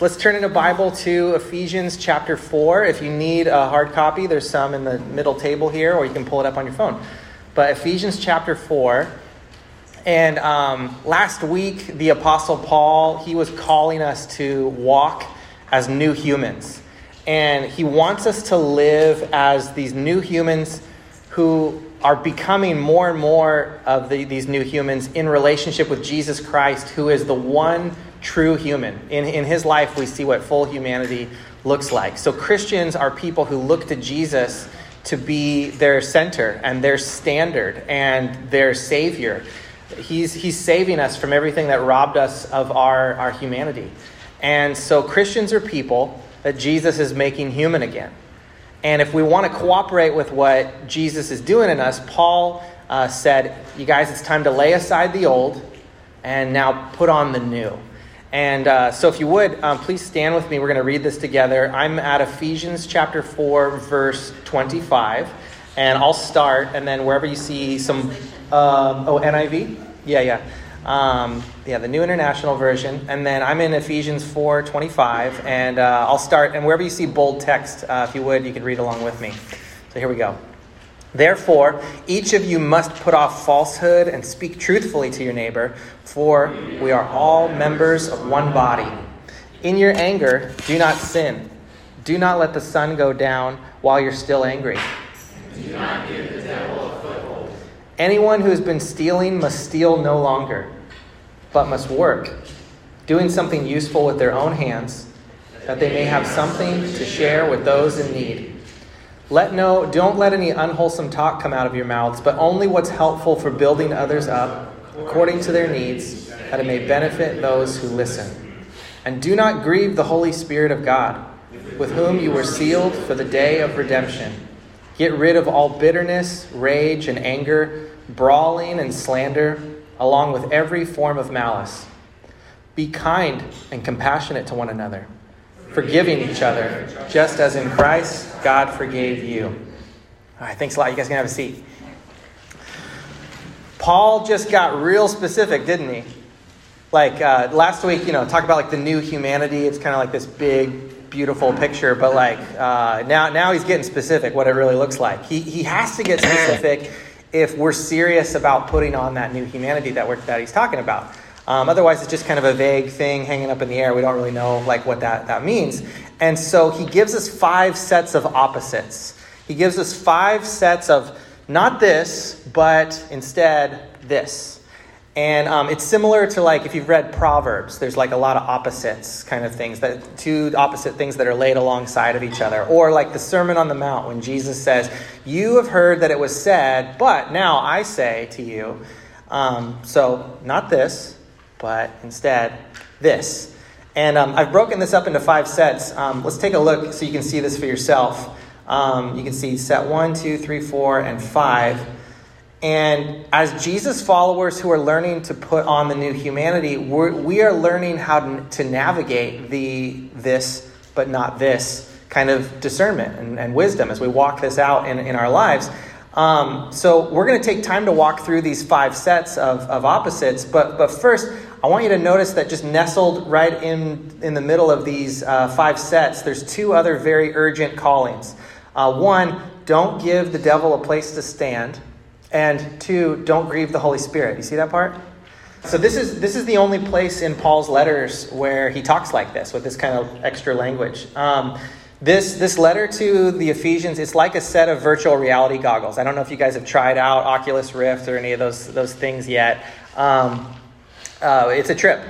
Let's turn in a Bible to Ephesians chapter 4. If you need a hard copy, there's some in the middle table here, or you can pull it up on your phone. But Ephesians chapter 4. And um, last week, the Apostle Paul, he was calling us to walk as new humans. And he wants us to live as these new humans who are becoming more and more of the, these new humans in relationship with Jesus Christ, who is the one true human. In, in his life, we see what full humanity looks like. So, Christians are people who look to Jesus to be their center and their standard and their savior. He's, he's saving us from everything that robbed us of our, our humanity. And so, Christians are people that Jesus is making human again. And if we want to cooperate with what Jesus is doing in us, Paul uh, said, You guys, it's time to lay aside the old and now put on the new. And uh, so, if you would, um, please stand with me. We're going to read this together. I'm at Ephesians chapter 4, verse 25. And I'll start, and then wherever you see some. Uh, oh, NIV? Yeah, yeah. Um, yeah, the New International Version. And then I'm in Ephesians 4 25. And uh, I'll start, and wherever you see bold text, uh, if you would, you can read along with me. So, here we go. Therefore, each of you must put off falsehood and speak truthfully to your neighbor, for we are all members of one body. In your anger, do not sin. Do not let the sun go down while you're still angry. Do not give the devil a foothold. Anyone who has been stealing must steal no longer, but must work, doing something useful with their own hands, that they may have something to share with those in need. Let no, don't let any unwholesome talk come out of your mouths, but only what's helpful for building others up according to their needs, that it may benefit those who listen. And do not grieve the Holy Spirit of God, with whom you were sealed for the day of redemption. Get rid of all bitterness, rage, and anger, brawling and slander, along with every form of malice. Be kind and compassionate to one another forgiving each other, just as in Christ God forgave you. All right, thanks a lot. You guys can have a seat. Paul just got real specific, didn't he? Like uh, last week, you know, talk about like the new humanity. It's kind of like this big, beautiful picture, but like uh, now, now he's getting specific what it really looks like. He he has to get specific if we're serious about putting on that new humanity that we're that he's talking about. Um, otherwise, it's just kind of a vague thing hanging up in the air. We don't really know like what that, that means. And so he gives us five sets of opposites. He gives us five sets of not this, but instead this. And um, it's similar to like if you've read Proverbs, there's like a lot of opposites kind of things, that two opposite things that are laid alongside of each other. Or like the Sermon on the Mount when Jesus says, You have heard that it was said, but now I say to you. Um, so, not this, but instead this. And um, I've broken this up into five sets. Um, let's take a look so you can see this for yourself. Um, you can see set one, two, three, four, and five. And as Jesus followers who are learning to put on the new humanity, we're, we are learning how to, navigate the this but not this kind of discernment and, and wisdom as we walk this out in, in our lives. Um, so we're going to take time to walk through these five sets of, of opposites. But, but first, I want you to notice that just nestled right in, in the middle of these uh, five sets, there's two other very urgent callings. Uh, one, don't give the devil a place to stand. And two, don't grieve the Holy Spirit. You see that part? So this is this is the only place in Paul's letters where he talks like this with this kind of extra language. Um, this this letter to the Ephesians it's like a set of virtual reality goggles. I don't know if you guys have tried out Oculus Rift or any of those those things yet. Um, uh, it's a trip,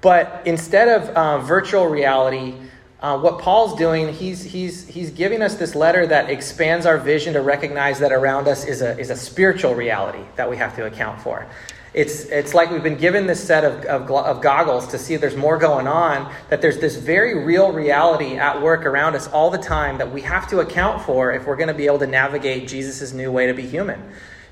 but instead of uh, virtual reality, uh, what Paul's doing, he's, he's, he's giving us this letter that expands our vision to recognize that around us is a, is a spiritual reality that we have to account for. It's, it's like we've been given this set of, of, of goggles to see if there's more going on, that there's this very real reality at work around us all the time that we have to account for if we're going to be able to navigate Jesus' new way to be human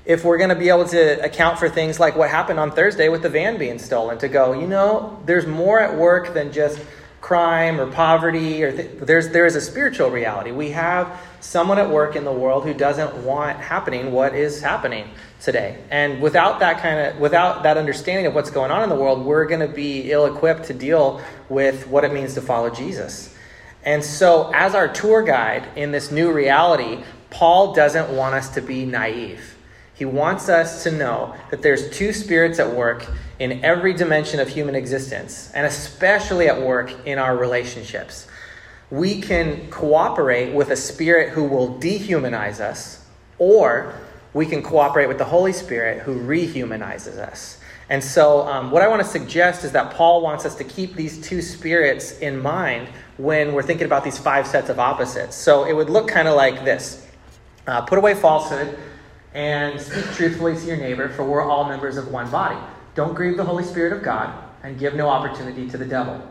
if we're going to be able to account for things like what happened on Thursday with the van being stolen, to go, you know, there's more at work than just crime or poverty or th- there's there is a spiritual reality. We have someone at work in the world who doesn't want happening what is happening today. And without that kind of without that understanding of what's going on in the world, we're going to be ill-equipped to deal with what it means to follow Jesus. And so as our tour guide in this new reality, Paul doesn't want us to be naive. He wants us to know that there's two spirits at work in every dimension of human existence, and especially at work in our relationships. We can cooperate with a spirit who will dehumanize us, or we can cooperate with the Holy Spirit who rehumanizes us. And so, um, what I want to suggest is that Paul wants us to keep these two spirits in mind when we're thinking about these five sets of opposites. So, it would look kind of like this uh, Put away falsehood and speak truthfully to your neighbor, for we're all members of one body. Don't grieve the Holy Spirit of God and give no opportunity to the devil.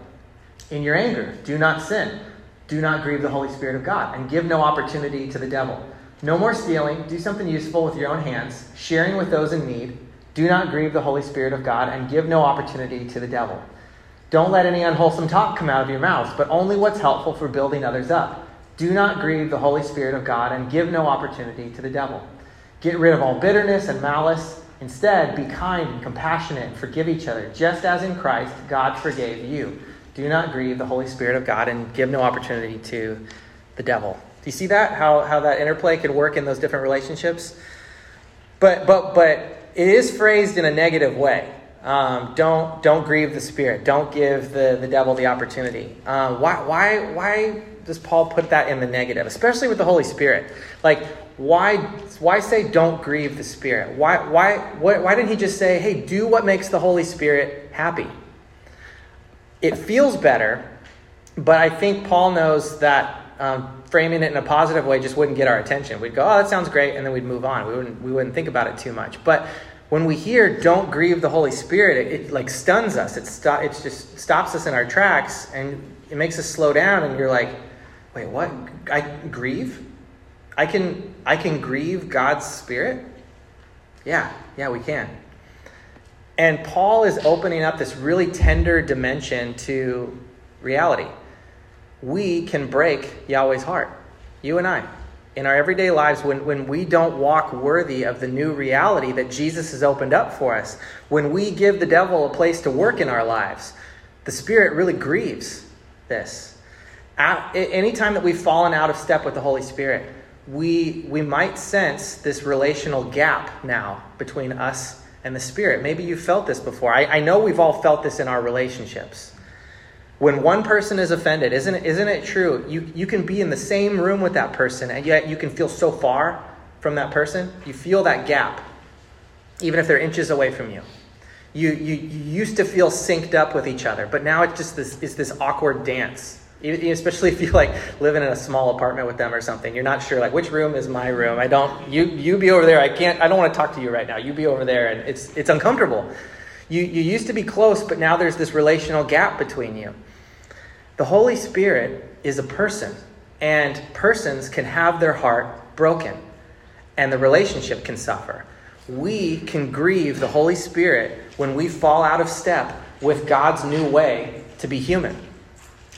In your anger, do not sin. Do not grieve the Holy Spirit of God and give no opportunity to the devil. No more stealing. Do something useful with your own hands, sharing with those in need. Do not grieve the Holy Spirit of God and give no opportunity to the devil. Don't let any unwholesome talk come out of your mouths, but only what's helpful for building others up. Do not grieve the Holy Spirit of God and give no opportunity to the devil. Get rid of all bitterness and malice. Instead, be kind and compassionate and forgive each other, just as in Christ God forgave you. Do not grieve the Holy Spirit of God and give no opportunity to the devil. Do you see that? How, how that interplay can work in those different relationships? But, but, but it is phrased in a negative way. Um, don't, don't grieve the Spirit. Don't give the, the devil the opportunity. Uh, why, why, why does Paul put that in the negative, especially with the Holy Spirit? Like, why, why say don't grieve the Spirit? Why, why, why, why didn't he just say, hey, do what makes the Holy Spirit happy? It feels better, but I think Paul knows that um, framing it in a positive way just wouldn't get our attention. We'd go, oh, that sounds great, and then we'd move on. We wouldn't, we wouldn't think about it too much. But when we hear don't grieve the Holy Spirit, it, it like stuns us. It, sto- it just stops us in our tracks, and it makes us slow down, and you're like, wait, what? I grieve? I can I can grieve God's spirit? Yeah, yeah, we can. And Paul is opening up this really tender dimension to reality. We can break Yahweh's heart. You and I. In our everyday lives, when, when we don't walk worthy of the new reality that Jesus has opened up for us, when we give the devil a place to work in our lives, the Spirit really grieves this. At, anytime that we've fallen out of step with the Holy Spirit, we, we might sense this relational gap now between us and the Spirit. Maybe you felt this before. I, I know we've all felt this in our relationships. When one person is offended, isn't it, isn't it true? You, you can be in the same room with that person, and yet you can feel so far from that person. You feel that gap, even if they're inches away from you. You, you, you used to feel synced up with each other, but now it's just this, it's this awkward dance especially if you like living in a small apartment with them or something you're not sure like which room is my room? I don't you you be over there. I can't i don't want to talk to you right now. You be over there and it's it's uncomfortable. You you used to be close but now there's this relational gap between you. The holy spirit is a person and persons can have their heart broken and the relationship can suffer. We can grieve the holy spirit when we fall out of step with god's new way to be human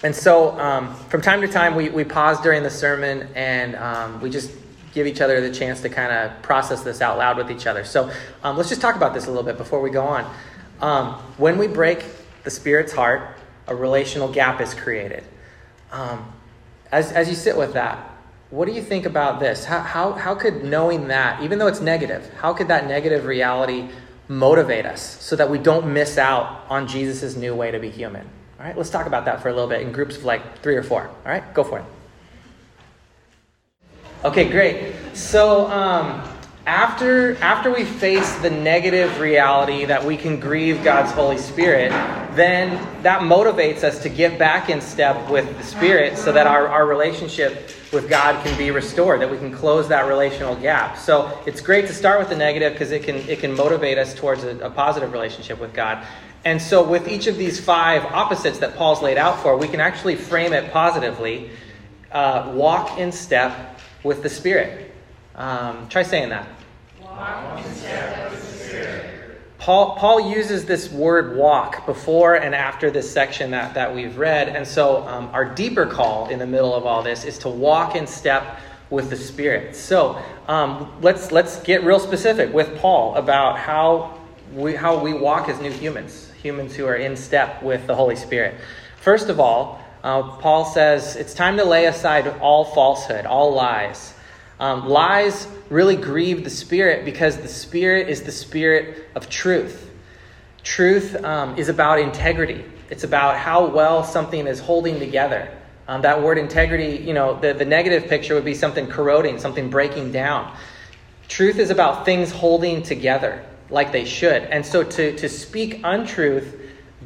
and so, um, from time to time, we, we pause during the sermon and um, we just give each other the chance to kind of process this out loud with each other. So, um, let's just talk about this a little bit before we go on. Um, when we break the Spirit's heart, a relational gap is created. Um, as, as you sit with that, what do you think about this? How, how, how could knowing that, even though it's negative, how could that negative reality motivate us so that we don't miss out on Jesus' new way to be human? All right, let's talk about that for a little bit in groups of like three or four. All right, go for it. Okay, great. So um, after after we face the negative reality that we can grieve God's Holy Spirit, then that motivates us to get back in step with the Spirit so that our, our relationship with God can be restored, that we can close that relational gap. So it's great to start with the negative because it can it can motivate us towards a, a positive relationship with God. And so, with each of these five opposites that Paul's laid out for, we can actually frame it positively. Uh, walk in step with the Spirit. Um, try saying that. Paul, Paul uses this word walk before and after this section that, that we've read. And so, um, our deeper call in the middle of all this is to walk in step with the Spirit. So, um, let's, let's get real specific with Paul about how we, how we walk as new humans, humans who are in step with the Holy Spirit. First of all, uh, Paul says it's time to lay aside all falsehood, all lies. Um, lies really grieve the Spirit because the Spirit is the Spirit of truth. Truth um, is about integrity, it's about how well something is holding together. Um, that word integrity, you know, the, the negative picture would be something corroding, something breaking down. Truth is about things holding together like they should. And so to, to speak untruth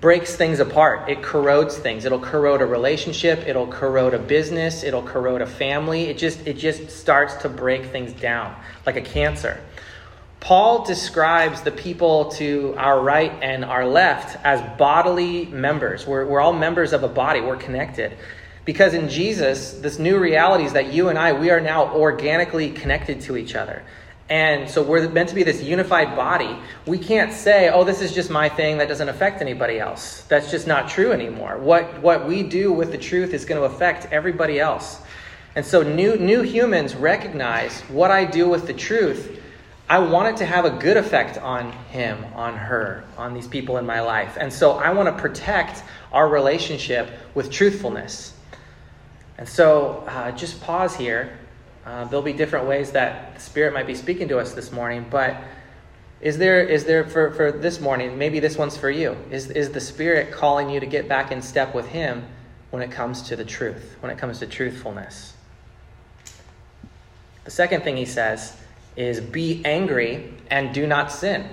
breaks things apart. It corrodes things. It'll corrode a relationship, it'll corrode a business, it'll corrode a family. It just it just starts to break things down like a cancer. Paul describes the people to our right and our left as bodily members. We're, we're all members of a body, we're connected. Because in Jesus, this new reality is that you and I, we are now organically connected to each other. And so we're meant to be this unified body. We can't say, oh, this is just my thing that doesn't affect anybody else. That's just not true anymore. What, what we do with the truth is going to affect everybody else. And so new, new humans recognize what I do with the truth. I want it to have a good effect on him, on her, on these people in my life. And so I want to protect our relationship with truthfulness. And so uh, just pause here uh, there'll be different ways that the Spirit might be speaking to us this morning, but is there, is there for, for this morning, maybe this one's for you, is, is the Spirit calling you to get back in step with Him when it comes to the truth, when it comes to truthfulness? The second thing he says is be angry and do not sin.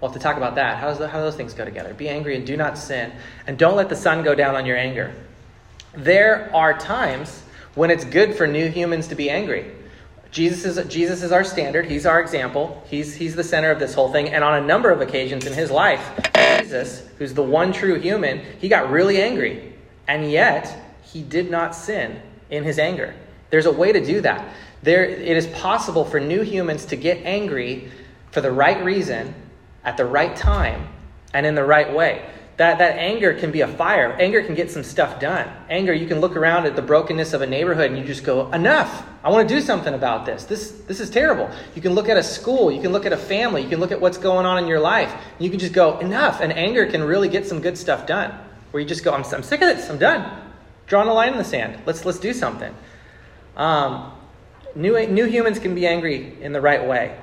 We'll have to talk about that. How, does the, how do those things go together? Be angry and do not sin. And don't let the sun go down on your anger. There are times when it's good for new humans to be angry. Jesus is, Jesus is our standard. He's our example. He's, he's the center of this whole thing. And on a number of occasions in his life, Jesus, who's the one true human, he got really angry. And yet, he did not sin in his anger. There's a way to do that. There, it is possible for new humans to get angry for the right reason, at the right time, and in the right way. That, that anger can be a fire. Anger can get some stuff done. Anger, you can look around at the brokenness of a neighborhood and you just go, enough. I want to do something about this. This, this is terrible. You can look at a school. You can look at a family. You can look at what's going on in your life. You can just go, enough. And anger can really get some good stuff done. Where you just go, I'm, I'm sick of this. I'm done. Drawing a line in the sand. Let's, let's do something. Um, new, new humans can be angry in the right way.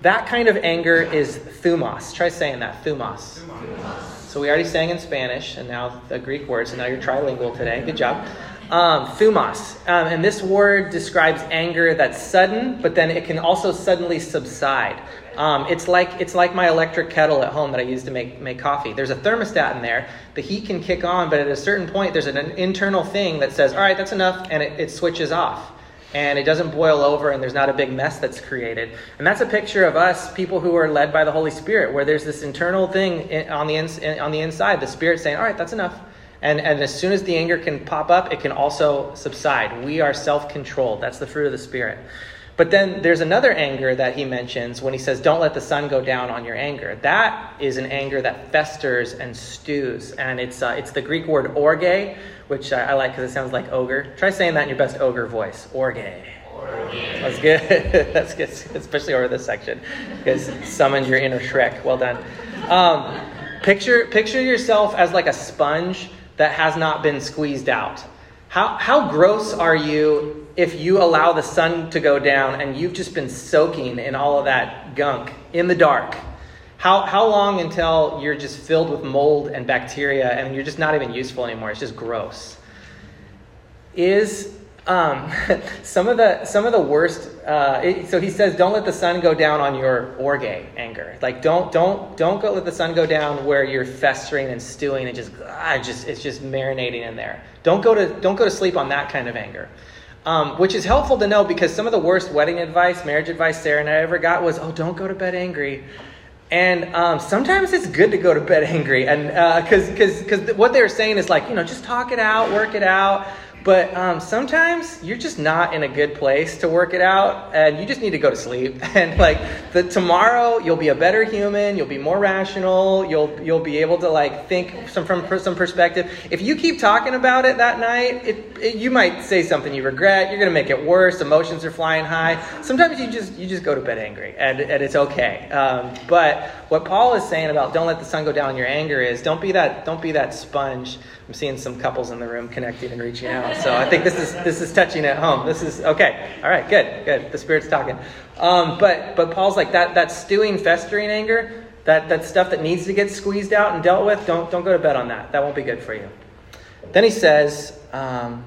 That kind of anger is thumos. Try saying that. Thumos. thumos. So we already sang in Spanish, and now the Greek word, so now you're trilingual today. Good job. Um, thumos. Um, and this word describes anger that's sudden, but then it can also suddenly subside. Um, it's like it's like my electric kettle at home that I use to make, make coffee. There's a thermostat in there. The heat can kick on, but at a certain point, there's an, an internal thing that says, all right, that's enough, and it, it switches off and it doesn't boil over and there's not a big mess that's created. And that's a picture of us, people who are led by the Holy Spirit, where there's this internal thing on the, in, on the inside, the Spirit saying, all right, that's enough. And, and as soon as the anger can pop up, it can also subside. We are self controlled. That's the fruit of the Spirit. But then there's another anger that he mentions when he says, Don't let the sun go down on your anger. That is an anger that festers and stews. And it's, uh, it's the Greek word orge, which I, I like because it sounds like ogre. Try saying that in your best ogre voice. Orge. That's good. That's good, especially over this section, because summoned your inner Shrek. Well done. Um, picture picture yourself as like a sponge that has not been squeezed out. How how gross are you if you allow the sun to go down and you've just been soaking in all of that gunk in the dark? How, how long until you're just filled with mold and bacteria and you're just not even useful anymore? It's just gross. Is um, some of the some of the worst. Uh, it, so he says, don't let the sun go down on your orge anger. Like don't don't don't go let the sun go down where you're festering and stewing and just ah, just it's just marinating in there. Don't go to don't go to sleep on that kind of anger. Um, which is helpful to know because some of the worst wedding advice, marriage advice Sarah and I ever got was, oh, don't go to bed angry. And um, sometimes it's good to go to bed angry, and because uh, because what they were saying is like you know just talk it out, work it out. But um, sometimes you're just not in a good place to work it out, and you just need to go to sleep. And like the tomorrow, you'll be a better human. You'll be more rational. You'll you'll be able to like think some from some perspective. If you keep talking about it that night, it, it, you might say something you regret. You're gonna make it worse. Emotions are flying high. Sometimes you just you just go to bed angry, and and it's okay. Um, but what Paul is saying about don't let the sun go down in your anger is don't be that don't be that sponge. I'm seeing some couples in the room connecting and reaching out. So I think this is this is touching at home. This is okay. All right, good, good. The Spirit's talking. Um, but but Paul's like that that stewing, festering anger, that that stuff that needs to get squeezed out and dealt with. Don't don't go to bed on that. That won't be good for you. Then he says, um,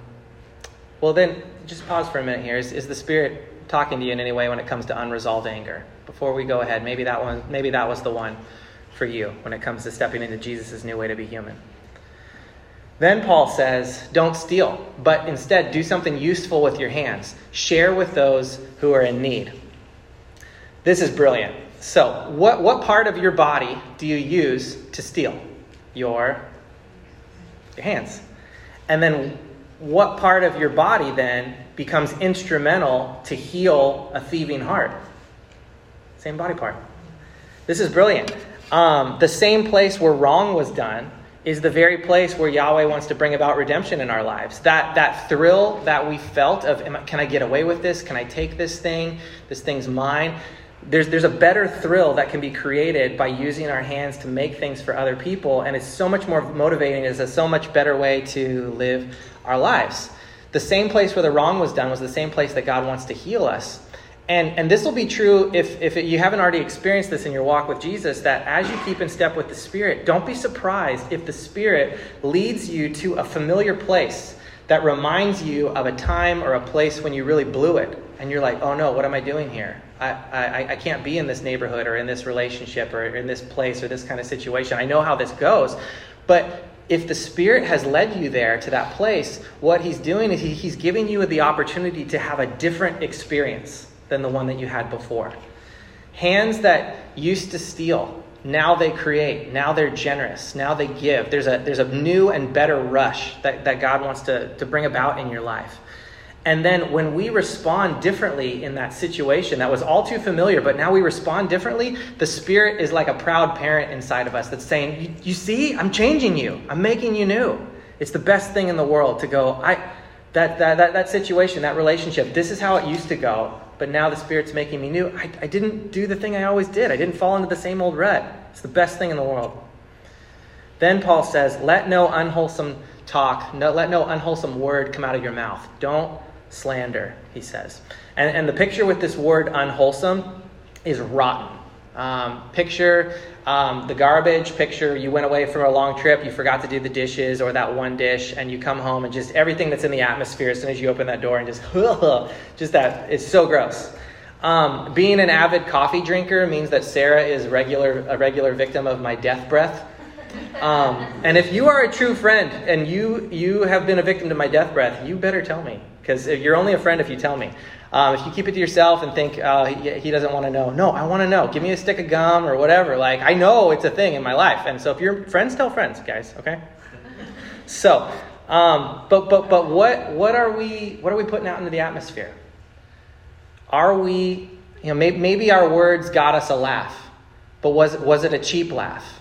well then just pause for a minute here. Is, is the Spirit talking to you in any way when it comes to unresolved anger? Before we go ahead, maybe that one maybe that was the one for you when it comes to stepping into Jesus' new way to be human. Then Paul says, Don't steal, but instead do something useful with your hands. Share with those who are in need. This is brilliant. So, what, what part of your body do you use to steal? Your, your hands. And then, what part of your body then becomes instrumental to heal a thieving heart? Same body part. This is brilliant. Um, the same place where wrong was done is the very place where Yahweh wants to bring about redemption in our lives. That, that thrill that we felt of, I, can I get away with this? Can I take this thing? This thing's mine. There's, there's a better thrill that can be created by using our hands to make things for other people, and it's so much more motivating. It's a so much better way to live our lives. The same place where the wrong was done was the same place that God wants to heal us. And, and this will be true if, if it, you haven't already experienced this in your walk with Jesus, that as you keep in step with the Spirit, don't be surprised if the Spirit leads you to a familiar place that reminds you of a time or a place when you really blew it. And you're like, oh no, what am I doing here? I, I, I can't be in this neighborhood or in this relationship or in this place or this kind of situation. I know how this goes. But if the Spirit has led you there to that place, what He's doing is he, He's giving you the opportunity to have a different experience than the one that you had before. Hands that used to steal, now they create, now they're generous, now they give. There's a, there's a new and better rush that, that God wants to, to bring about in your life. And then when we respond differently in that situation that was all too familiar, but now we respond differently, the Spirit is like a proud parent inside of us that's saying, You see, I'm changing you, I'm making you new. It's the best thing in the world to go, I, that, that, that, that situation, that relationship, this is how it used to go but now the Spirit's making me new. I, I didn't do the thing I always did. I didn't fall into the same old rut. It's the best thing in the world. Then Paul says, Let no unwholesome talk, no, let no unwholesome word come out of your mouth. Don't slander, he says. And, and the picture with this word unwholesome is rotten. Um, picture um, the garbage. Picture you went away from a long trip, you forgot to do the dishes or that one dish, and you come home and just everything that's in the atmosphere as soon as you open that door and just, just that, it's so gross. Um, being an avid coffee drinker means that Sarah is regular, a regular victim of my death breath. Um, and if you are a true friend and you, you have been a victim to my death breath, you better tell me because you're only a friend if you tell me. Um, if you keep it to yourself and think uh, he, he, doesn't want to know, no, I want to know. Give me a stick of gum or whatever. Like I know it's a thing in my life, and so if you're friends, tell friends, guys. Okay. So, um, but but but what what are we what are we putting out into the atmosphere? Are we you know maybe, maybe our words got us a laugh, but was was it a cheap laugh?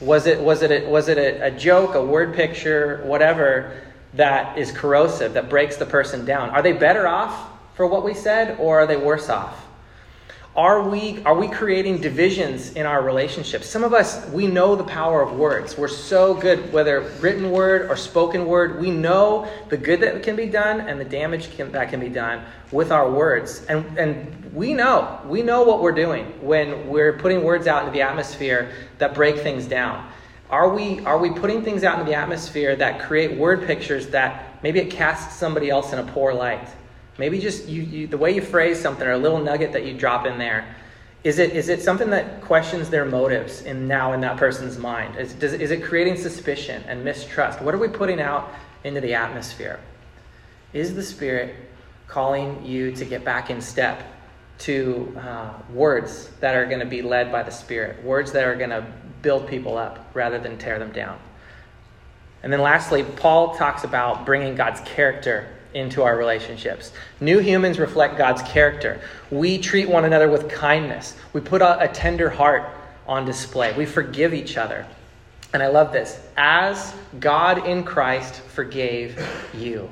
Was it was it a, was it a, a joke, a word picture, whatever? that is corrosive, that breaks the person down? Are they better off for what we said, or are they worse off? Are we, are we creating divisions in our relationships? Some of us, we know the power of words. We're so good, whether written word or spoken word, we know the good that can be done and the damage can, that can be done with our words. And, and we know, we know what we're doing when we're putting words out into the atmosphere that break things down. Are we, are we putting things out into the atmosphere that create word pictures that maybe it casts somebody else in a poor light? Maybe just you, you, the way you phrase something or a little nugget that you drop in there. Is it, is it something that questions their motives in now in that person's mind? Is, does, is it creating suspicion and mistrust? What are we putting out into the atmosphere? Is the Spirit calling you to get back in step to uh, words that are going to be led by the Spirit, words that are going to build people up rather than tear them down. And then lastly, Paul talks about bringing God's character into our relationships. New humans reflect God's character. We treat one another with kindness. We put a, tender heart on display. We forgive each other. And I love this. As God in Christ forgave you.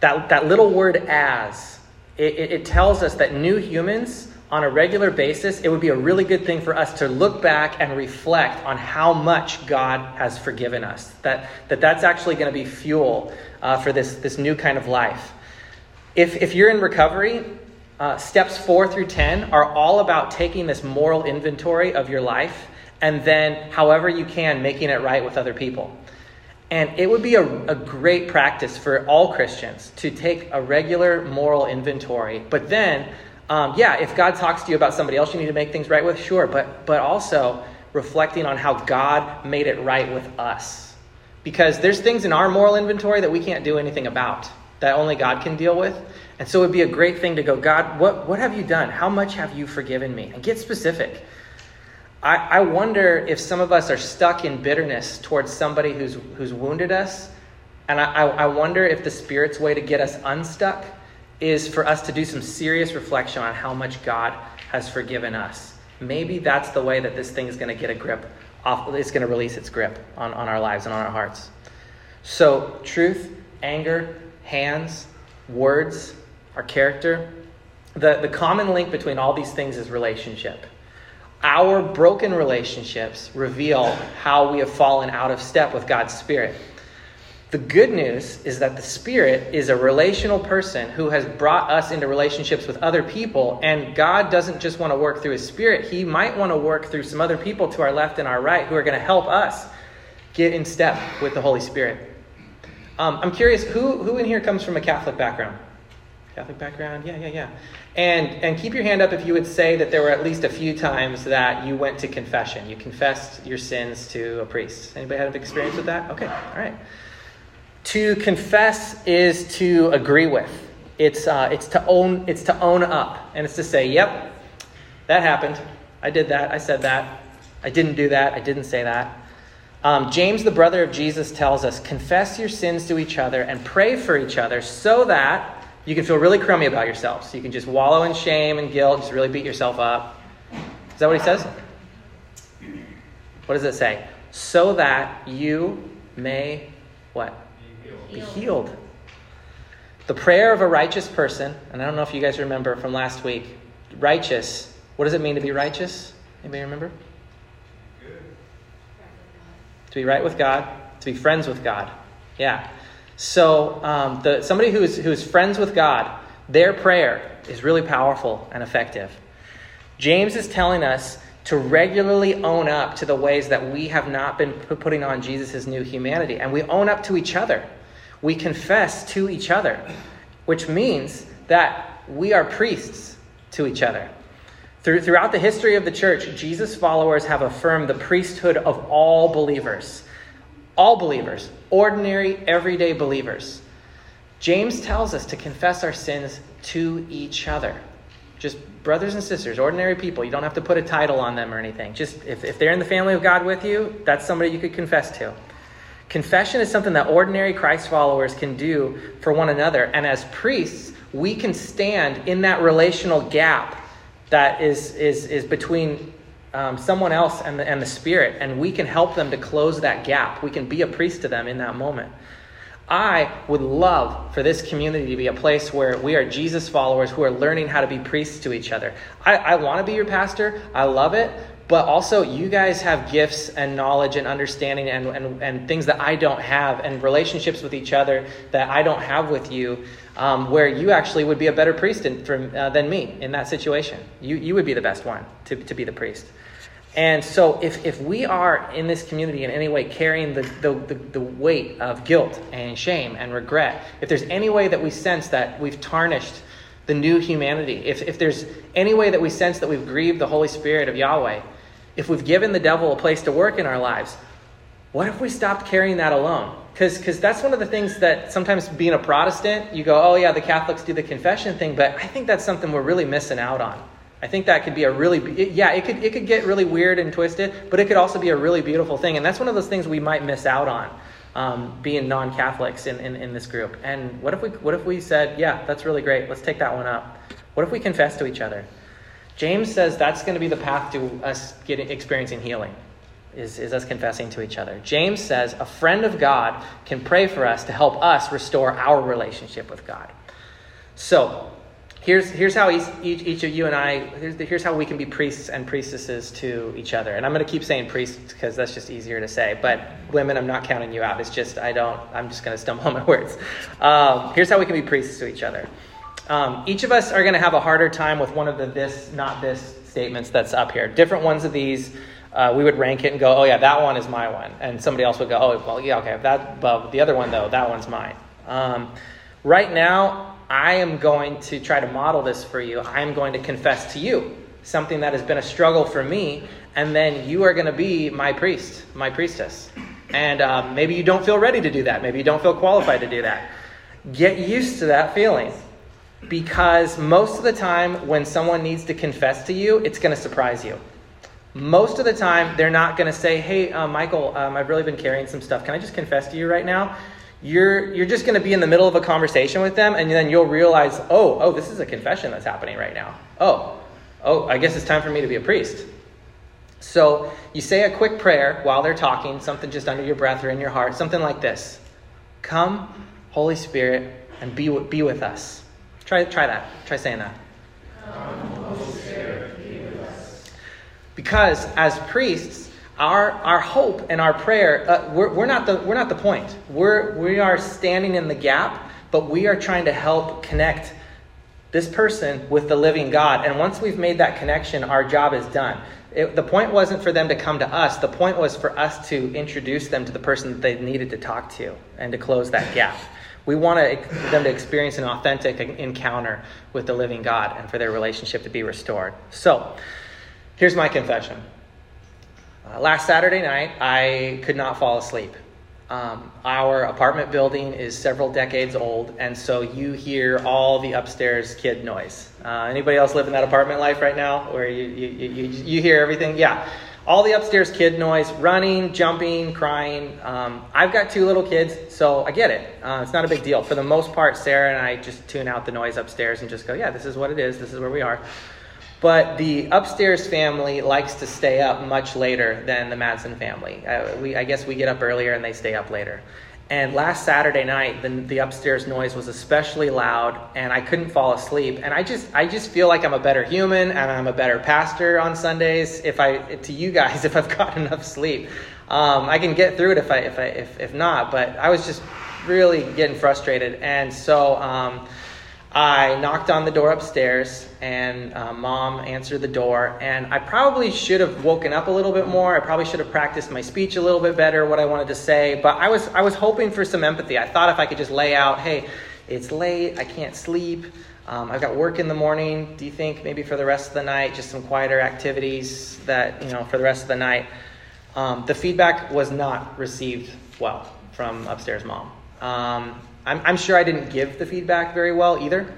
That, that little word as, it, it, it tells us that new humans on a regular basis, it would be a really good thing for us to look back and reflect on how much God has forgiven us. That, that that's actually going to be fuel uh, for this, this new kind of life. If, if you're in recovery, uh, steps four through 10 are all about taking this moral inventory of your life and then, however you can, making it right with other people. And it would be a, a great practice for all Christians to take a regular moral inventory, but then um, yeah, if God talks to you about somebody else you need to make things right with, sure, but, but also reflecting on how God made it right with us. Because there's things in our moral inventory that we can't do anything about, that only God can deal with. And so it would be a great thing to go, God, what, what have you done? How much have you forgiven me? And get specific. I, I wonder if some of us are stuck in bitterness towards somebody who's, who's wounded us. And I, I wonder if the Spirit's way to get us unstuck is for us to do some serious reflection on how much God has forgiven us. Maybe that's the way that this thing is going to get a grip off, it's going to release its grip on, on our lives and on our hearts. So, truth, anger, hands, words, our character. The, the common link between all these things is relationship. Our broken relationships reveal how we have fallen out of step with God's Spirit. The good news is that the Spirit is a relational person who has brought us into relationships with other people, and God doesn't just want to work through His Spirit, He might want to work through some other people to our left and our right who are going to help us get in step with the Holy Spirit. Um, I'm curious, who, who in here comes from a Catholic background? Catholic background? Yeah, yeah, yeah. And, and keep your hand up if you would say that there were at least a few times that you went to confession. You confessed your sins to a priest. Anybody had an experience with that? Okay, all right. To confess is to agree with. It's, uh, it's, to own, it's to own up. And it's to say, yep, that happened. I did that. I said that. I didn't do that. I didn't say that. Um, James, the brother of Jesus, tells us confess your sins to each other and pray for each other so that you can feel really crummy about yourself. So you can just wallow in shame and guilt, just really beat yourself up. Is that what he says? What does it say? So that you may what? Be healed. The prayer of a righteous person, and I don't know if you guys remember from last week, righteous. What does it mean to be righteous? Anybody remember? To be right with God, to be friends with God. Yeah. So um, the, somebody who is, who is friends with God, their prayer is really powerful and effective. James is telling us to regularly own up to the ways that we have not been putting on Jesus' new humanity, and we own up to each other we confess to each other, which means that we are priests to each other. throughout the history of the church, Jesus' followers have affirmed the priesthood of all believers. All believers, ordinary, everyday believers. James tells us to confess our sins to each other. Just brothers and sisters, ordinary people. You don't have to put a title on them or anything. Just if, if they're in the family of God with you, that's somebody you could confess to. Confession is something that ordinary Christ followers can do for one another. And as priests, we can stand in that relational gap that is, is, is between um, someone else and the, and the Spirit, and we can help them to close that gap. We can be a priest to them in that moment. I would love for this community to be a place where we are Jesus followers who are learning how to be priests to each other. I, I want to be your pastor. I love it but also you guys have gifts and knowledge and understanding and, and, and things that I don't have and relationships with each other that I don't have with you um, where you actually would be a better priest in, from, uh, than me in that situation. You, you would be the best one to, to be the priest. And so if, if we are in this community in any way carrying the, the, the, the weight of guilt and shame and regret, if there's any way that we sense that we've tarnished the new humanity, if, if there's any way that we sense that we've grieved the Holy Spirit of Yahweh, if we've given the devil a place to work in our lives, what if we stopped carrying that alone? Because that's one of the things that sometimes being a Protestant, you go, oh, yeah, the Catholics do the confession thing, but I think that's something we're really missing out on. I think that could be a really, yeah, it could, it could get really weird and twisted, but it could also be a really beautiful thing. And that's one of those things we might miss out on um, being non-Catholics in, in, in this group. And what if we what if we said, yeah, that's really great. Let's take that one up. What if we confess to each other? James says that's going to be the path to us getting experiencing healing. Is, is us confessing to each other. James says a friend of God can pray for us to help us restore our relationship with God. So, here's, here's how each, each of you and I, here's, here's how we can be priests and priestesses to each other. And I'm going to keep saying priests because that's just easier to say. But women, I'm not counting you out. It's just, I don't, I'm just going to stumble on my words. Um, here's how we can be priests to each other. Um, each of us are going to have a harder time with one of the this, not this statements that's up here. Different ones of these, uh, we would rank it and go, oh, yeah, that one is my one. And somebody else would go, oh, well, yeah, okay, that, but the other one, though, that one's mine. Um, right now, I am going to try to model this for you. I'm going to confess to you something that has been a struggle for me, and then you are going to be my priest, my priestess. And um, maybe you don't feel ready to do that. Maybe you don't feel qualified to do that. Get used to that feeling because most of the time when someone needs to confess to you, it's going to surprise you. Most of the time, they're not going to say, Hey, uh, Michael, um, I've really been carrying some stuff. Can I just confess to you right now? You're, you're just going to be in the middle of a conversation with them, and then you'll realize, Oh, oh, this is a confession that's happening right now. Oh, oh, I guess it's time for me to be a priest. So you say a quick prayer while they're talking, something just under your breath or in your heart, something like this Come, Holy Spirit, and be, be with us. Try, try that. Try saying that. Because as priests, our, our hope and our prayer, uh, we're, we're, not the, we're not the point. We're, we are standing in the gap, but we are trying to help connect this person with the living God. And once we've made that connection, our job is done. It, the point wasn't for them to come to us, the point was for us to introduce them to the person that they needed to talk to and to close that gap. We want them to experience an authentic encounter with the living God and for their relationship to be restored. So, here's my confession. Uh, last Saturday night, I could not fall asleep. Um, our apartment building is several decades old, and so you hear all the upstairs kid noise. Uh, anybody else live in that apartment life right now, where you, you, you, you hear everything? Yeah all the upstairs kid noise, running, jumping, crying. Um, I've got two little kids, so I get it. Uh, it's not a big deal. For the most part, Sarah and I just tune out the noise upstairs and just go, yeah, this is what it is, this is where we are. But the upstairs family likes to stay up much later than the Madsen family. Uh, we, I guess we get up earlier and they stay up later. And last Saturday night, the, the upstairs noise was especially loud, and I couldn't fall asleep. And I just, I just feel like I'm a better human and I'm a better pastor on Sundays if I, to you guys, if I've got enough sleep. Um, I can get through it if I, if I, if, if not. But I was just really getting frustrated, and so. Um, I knocked on the door upstairs, and uh, mom answered the door. And I probably should have woken up a little bit more. I probably should have practiced my speech a little bit better, what I wanted to say. But I was, I was hoping for some empathy. I thought if I could just lay out, hey, it's late, I can't sleep, um, I've got work in the morning. Do you think maybe for the rest of the night, just some quieter activities that, you know, for the rest of the night? Um, the feedback was not received well from upstairs mom. Um, I'm, I'm sure I didn't give the feedback very well either,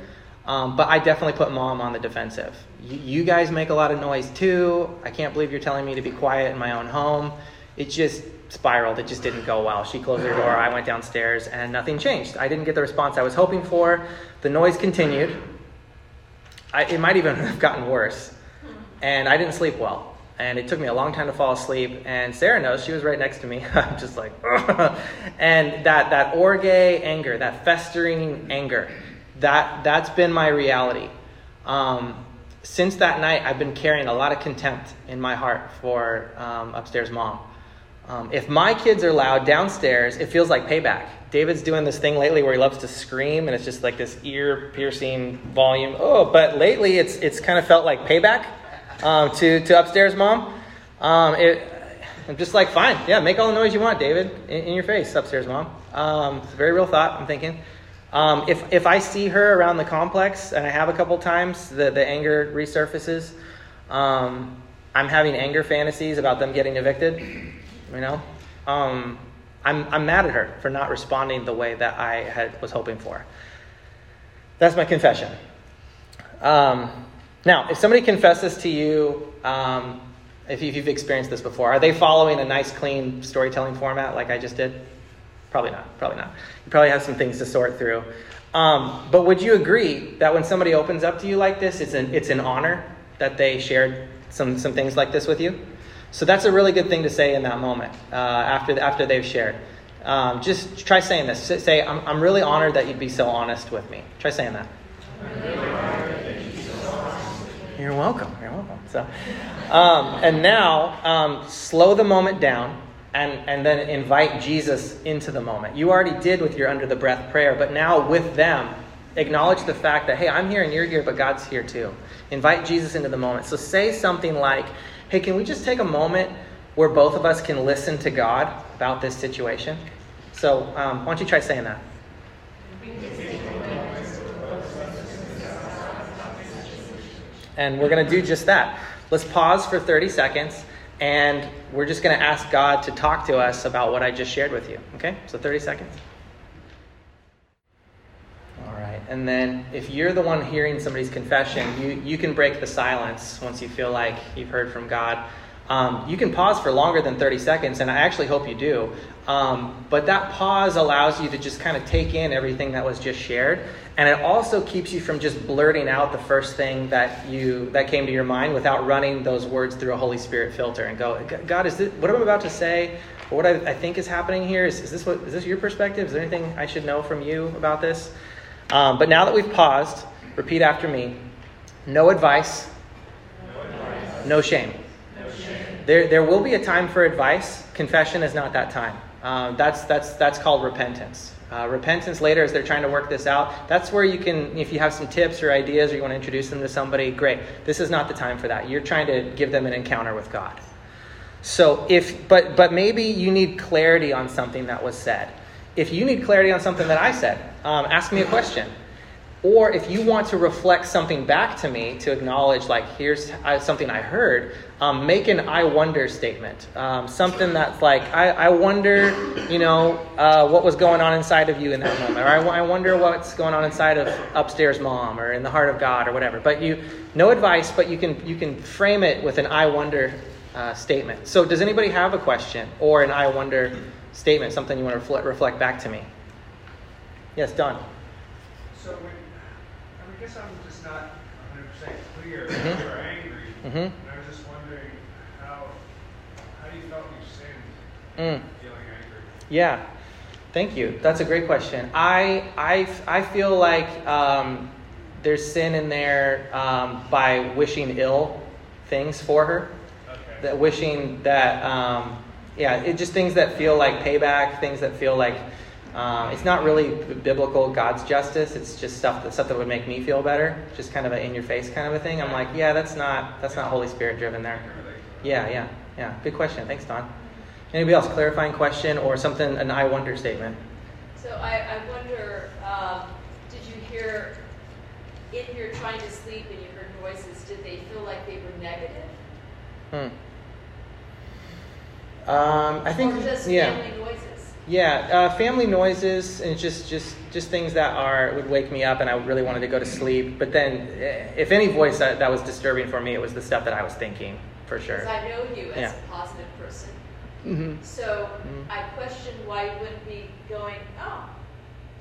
um, but I definitely put mom on the defensive. You, you guys make a lot of noise too. I can't believe you're telling me to be quiet in my own home. It just spiraled. It just didn't go well. She closed her door. I went downstairs, and nothing changed. I didn't get the response I was hoping for. The noise continued. I, it might even have gotten worse, and I didn't sleep well and it took me a long time to fall asleep. And Sarah knows she was right next to me. I'm just like, and that that orge anger, that festering anger, that that's been my reality. Um, since that night, I've been carrying a lot of contempt in my heart for um, upstairs mom. Um, if my kids are loud downstairs, it feels like payback. David's doing this thing lately where he loves to scream, and it's just like this ear piercing volume. Oh, but lately it's it's kind of felt like payback um, to, to upstairs mom. Um, it, I'm just like, fine, yeah, make all the noise you want, David, in, in your face, upstairs mom. Um, it's a very real thought, I'm thinking. Um, if, if I see her around the complex, and I have a couple times, the, the anger resurfaces. Um, I'm having anger fantasies about them getting evicted, you know. Um, I'm, I'm mad at her for not responding the way that I had, was hoping for. That's my confession. Um, now, if somebody confesses to you, um, if you've experienced this before, are they following a nice, clean storytelling format like I just did? Probably not. Probably not. You probably have some things to sort through. Um, but would you agree that when somebody opens up to you like this, it's an, it's an honor that they shared some, some things like this with you? So that's a really good thing to say in that moment uh, after, after they've shared. Um, just try saying this. Say, I'm, I'm really honored that you'd be so honest with me. Try saying that. You're welcome. You're welcome. So, um, and now, um, slow the moment down and, and then invite Jesus into the moment. You already did with your under the breath prayer, but now with them, acknowledge the fact that, hey, I'm here and you're here, but God's here too. Invite Jesus into the moment. So say something like, hey, can we just take a moment where both of us can listen to God about this situation? So um, why don't you try saying that? And we're going to do just that. Let's pause for 30 seconds and we're just going to ask God to talk to us about what I just shared with you. Okay? So 30 seconds. All right. And then if you're the one hearing somebody's confession, you, you can break the silence once you feel like you've heard from God. Um, you can pause for longer than 30 seconds, and I actually hope you do. Um, but that pause allows you to just kind of take in everything that was just shared, and it also keeps you from just blurting out the first thing that you that came to your mind without running those words through a Holy Spirit filter and go, God, is this what I'm about to say, or what I, I think is happening here? Is, is this what is this your perspective? Is there anything I should know from you about this? Um, but now that we've paused, repeat after me: No advice, no, advice. no shame. There, there will be a time for advice. Confession is not that time. Um, that's, that's, that's called repentance. Uh, repentance later, as they're trying to work this out, that's where you can, if you have some tips or ideas or you want to introduce them to somebody, great. This is not the time for that. You're trying to give them an encounter with God. So if, but, but maybe you need clarity on something that was said. If you need clarity on something that I said, um, ask me a question. Or if you want to reflect something back to me to acknowledge, like, here's something I heard, um, make an I wonder statement. Um, something that's like, I, I wonder, you know, uh, what was going on inside of you in that moment. Or I, I wonder what's going on inside of upstairs mom or in the heart of God or whatever. But you, no advice, but you can, you can frame it with an I wonder uh, statement. So does anybody have a question or an I wonder statement, something you want to reflect, reflect back to me? Yes, Don. So we I guess I'm just not 100% clear. Mm-hmm. Angry. Mm-hmm. And I was just wondering how, how you felt you sinned mm. feeling angry. Yeah. Thank you. That's a great question. I, I, I feel like um, there's sin in there um, by wishing ill things for her. Okay. That wishing that, um, yeah, it just things that feel like payback, things that feel like um, it's not really biblical God's justice. It's just stuff that stuff that would make me feel better. Just kind of an in your face kind of a thing. I'm like, yeah, that's not that's not Holy Spirit driven there. Yeah, yeah, yeah. Good question. Thanks, Don. Anybody else? Clarifying question or something? An I wonder statement. So I, I wonder, um, did you hear if you're trying to sleep and you heard voices? Did they feel like they were negative? Hmm. Um, I think or just yeah. Yeah, uh, family noises and just, just, just things that are would wake me up and I really wanted to go to sleep. But then, eh, if any voice that, that was disturbing for me, it was the stuff that I was thinking, for sure. Because I know you as yeah. a positive person. Mm-hmm. So mm-hmm. I question why you wouldn't be going, oh,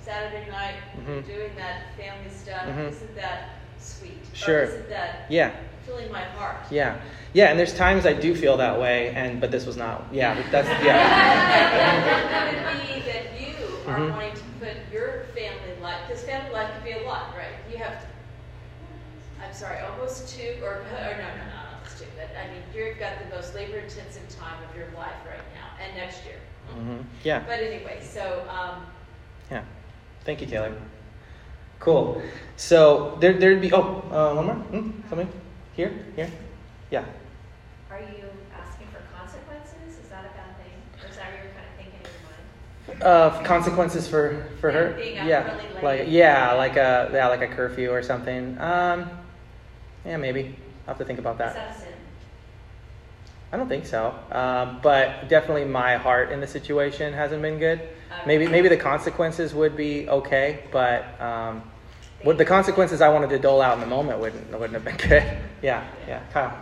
Saturday night, mm-hmm. doing that family stuff. Mm-hmm. Isn't that sweet? Sure. That yeah. filling my heart? Yeah. Yeah, and there's times I do feel that way, and but this was not. Yeah, that's yeah. Could it be that you are mm-hmm. wanting to put your family life, because family life can be a lot, right? You have, I'm sorry, almost two, or, or no, no, no, not almost two, but I mean, you've got the most labor-intensive time of your life right now, and next year. Mm-hmm. Yeah. But anyway, so. Um, yeah. Thank you, Taylor. Cool. So there, there'd be. Oh, uh, one more. Hmm? Something here, here. Yeah. Are you asking for consequences? Is that a bad thing? Or is that what you're kind of thinking in your mind? Uh, consequences for for her? Being yeah, really like yeah, like a yeah, like a curfew or something. Um, yeah, maybe. I'll have to think about that. Is that a sin? I don't think so. Um, but definitely my heart in the situation hasn't been good. Okay. Maybe maybe the consequences would be okay, but um, what the consequences I wanted to dole out in the moment wouldn't wouldn't have been good. yeah, yeah. Kyle.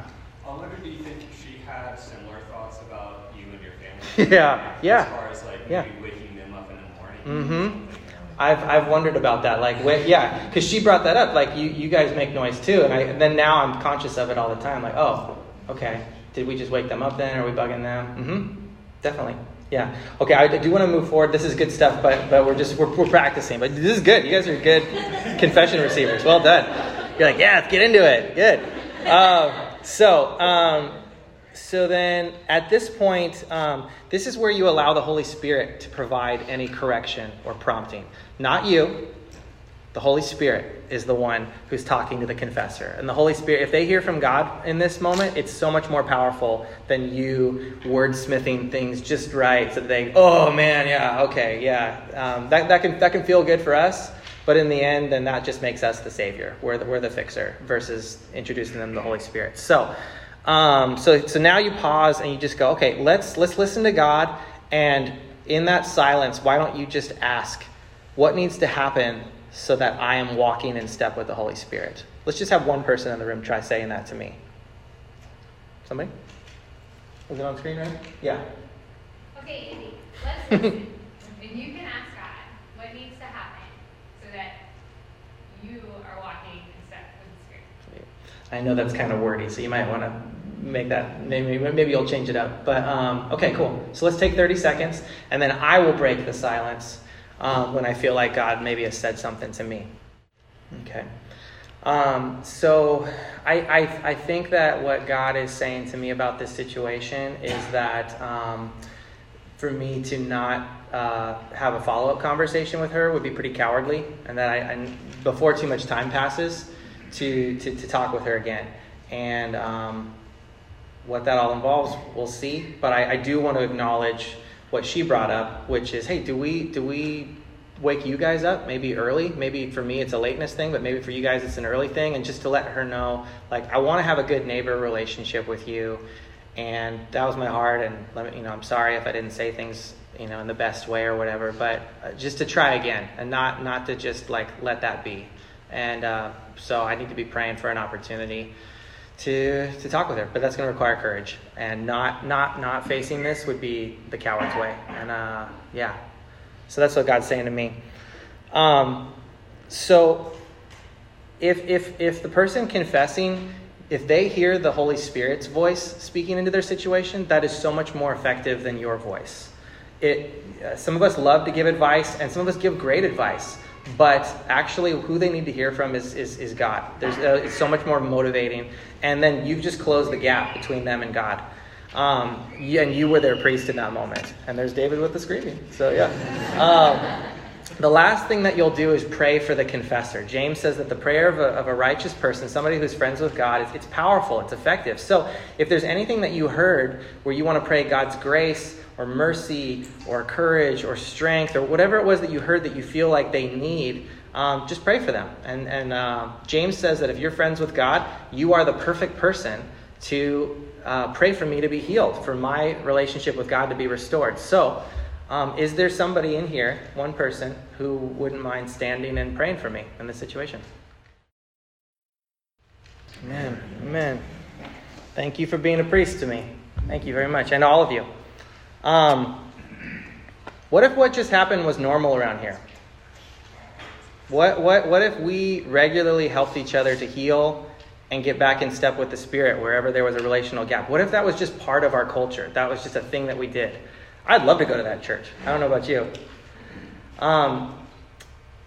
I wonder, do you think she had similar thoughts about you and your family? yeah, yeah. As far as like yeah. waking them up in the morning. Mm-hmm. I've, I've wondered about that. Like, when, yeah, because she brought that up. Like, you, you guys make noise too. And, I, and then now I'm conscious of it all the time. Like, oh, okay. Did we just wake them up then? Are we bugging them? Mm-hmm. Definitely. Yeah. Okay, I do want to move forward. This is good stuff, but, but we're just, we're, we're practicing. But this is good. You guys are good confession receivers. Well done. You're like, yeah, let's get into it. Good. Um, so, um, so then at this point, um, this is where you allow the Holy Spirit to provide any correction or prompting. Not you. The Holy Spirit is the one who's talking to the confessor. And the Holy Spirit, if they hear from God in this moment, it's so much more powerful than you wordsmithing things just right so that they, oh man, yeah, okay, yeah. Um, that, that, can, that can feel good for us, but in the end, then that just makes us the Savior. We're the, we're the fixer versus introducing them to the Holy Spirit. So, um, so, so now you pause and you just go, okay, let's, let's listen to God. And in that silence, why don't you just ask, what needs to happen so that I am walking in step with the Holy Spirit? Let's just have one person in the room try saying that to me. Somebody? Is it on screen right? Yeah. Okay, Andy, let's listen. and you can ask God what needs to happen so that you are walking in step with the Spirit. I know that's kind of wordy, so you might want to make that maybe maybe you'll change it up. But um, okay, cool. So let's take 30 seconds, and then I will break the silence um, when I feel like God maybe has said something to me. Okay. Um, so I, I, I think that what God is saying to me about this situation is that um, for me to not uh, have a follow up conversation with her would be pretty cowardly, and that I, I before too much time passes to, to, to talk with her again. And um, what that all involves, we'll see. But I, I do want to acknowledge what she brought up, which is, hey, do we do we wake you guys up maybe early? Maybe for me it's a lateness thing, but maybe for you guys it's an early thing, and just to let her know, like, I want to have a good neighbor relationship with you, and that was my heart. And let me, you know, I'm sorry if I didn't say things, you know, in the best way or whatever, but uh, just to try again, and not not to just like let that be. And uh, so I need to be praying for an opportunity to to talk with her, but that's going to require courage. And not not not facing this would be the coward's way. And uh, yeah, so that's what God's saying to me. Um, so if if if the person confessing if they hear the Holy Spirit's voice speaking into their situation, that is so much more effective than your voice. It, uh, some of us love to give advice, and some of us give great advice but actually who they need to hear from is, is, is god. There's uh, it's so much more motivating. And then you've just closed the gap between them and god. Um, and you were their priest in that moment. And there's david with the screaming. So yeah. Um, the last thing that you'll do is pray for the confessor. James says that the prayer of a, of a righteous person, somebody who's friends with God, it's, it's powerful, it's effective. So if there's anything that you heard where you want to pray God's grace or mercy or courage or strength or whatever it was that you heard that you feel like they need, um, just pray for them. And, and uh, James says that if you're friends with God, you are the perfect person to uh, pray for me to be healed, for my relationship with God to be restored. So, um, is there somebody in here, one person, who wouldn't mind standing and praying for me in this situation? Amen. Amen. Thank you for being a priest to me. Thank you very much. And all of you. Um, what if what just happened was normal around here? What, what, what if we regularly helped each other to heal and get back in step with the Spirit wherever there was a relational gap? What if that was just part of our culture? That was just a thing that we did? I'd love to go to that church. I don't know about you. Um,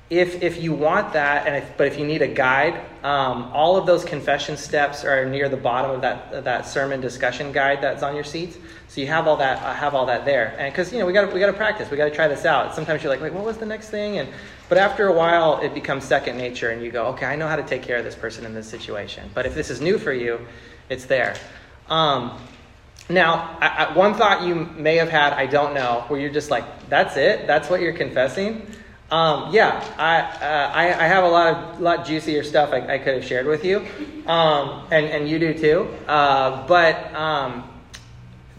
if, if you want that, and if, but if you need a guide, um, all of those confession steps are near the bottom of that, of that sermon discussion guide that's on your seat. So you have all that, uh, have all that there. And because, you know, we got we got to practice. We got to try this out. Sometimes you're like, wait, what was the next thing? And, but after a while, it becomes second nature and you go, okay, I know how to take care of this person in this situation. But if this is new for you, it's there. Um, now, I, I, one thought you may have had, I don't know, where you're just like, that's it? That's what you're confessing? Um, yeah, I, uh, I, I, have a lot of lot juicier stuff I, I could have shared with you, um, and, and you do too. Uh, but um,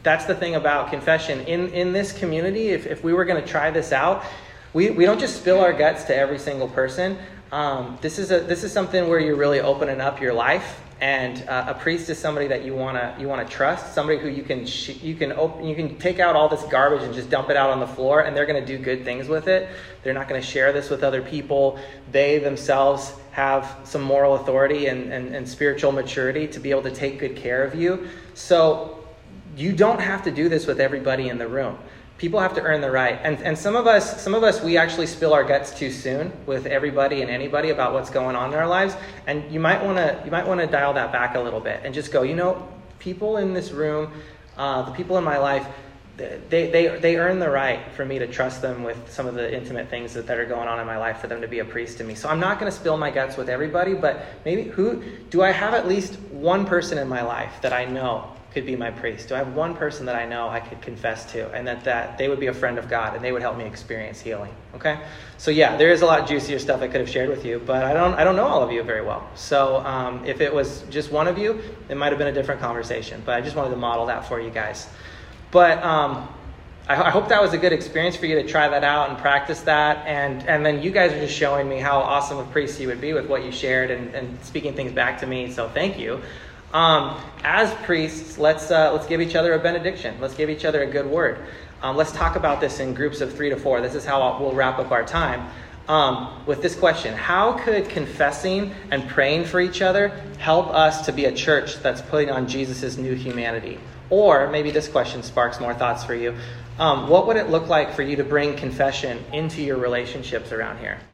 that's the thing about confession. In, in this community, if, if we were going to try this out, We, we don't just spill our guts to every single person. Um, this, is a, this is something where you're really opening up your life and uh, a priest is somebody that you want to you want to trust somebody who you can sh- you can open you can take out all this garbage and just dump it out on the floor and they're going to do good things with it. They're not going to share this with other people. They themselves have some moral authority and, and, and spiritual maturity to be able to take good care of you. So you don't have to do this with everybody in the room people have to earn the right. And, and some of us some of us we actually spill our guts too soon with everybody and anybody about what's going on in our lives. And you might want to you might want to dial that back a little bit and just go you know people in this room uh, the people in my life they, they, they earn the right for me to trust them with some of the intimate things that, that are going on in my life for them to be a priest to me. So i'm not going to spill my guts with everybody but maybe who do i have at least one person in my life that i know could be my priest? Do I have one person that I know I could confess to and that, that they would be a friend of God and they would help me experience healing? Okay? So yeah, there is a lot juicier stuff I could have shared with you, but I don't, I don't know all of you very well. So um, if it was just one of you, it might have been a different conversation, but I just wanted to model that for you guys. But um, I, I hope that was a good experience for you to try that out and practice that. And, and then you guys are just showing me how awesome a priest you would be with what you shared and, and speaking things back to me. So thank you. Um, as priests, let's, uh, let's give each other a benediction. Let's give each other a good word. Um, let's talk about this in groups of three to four. This is how we'll wrap up our time. Um, with this question How could confessing and praying for each other help us to be a church that's putting on Jesus' new humanity? Or maybe this question sparks more thoughts for you. Um, what would it look like for you to bring confession into your relationships around here?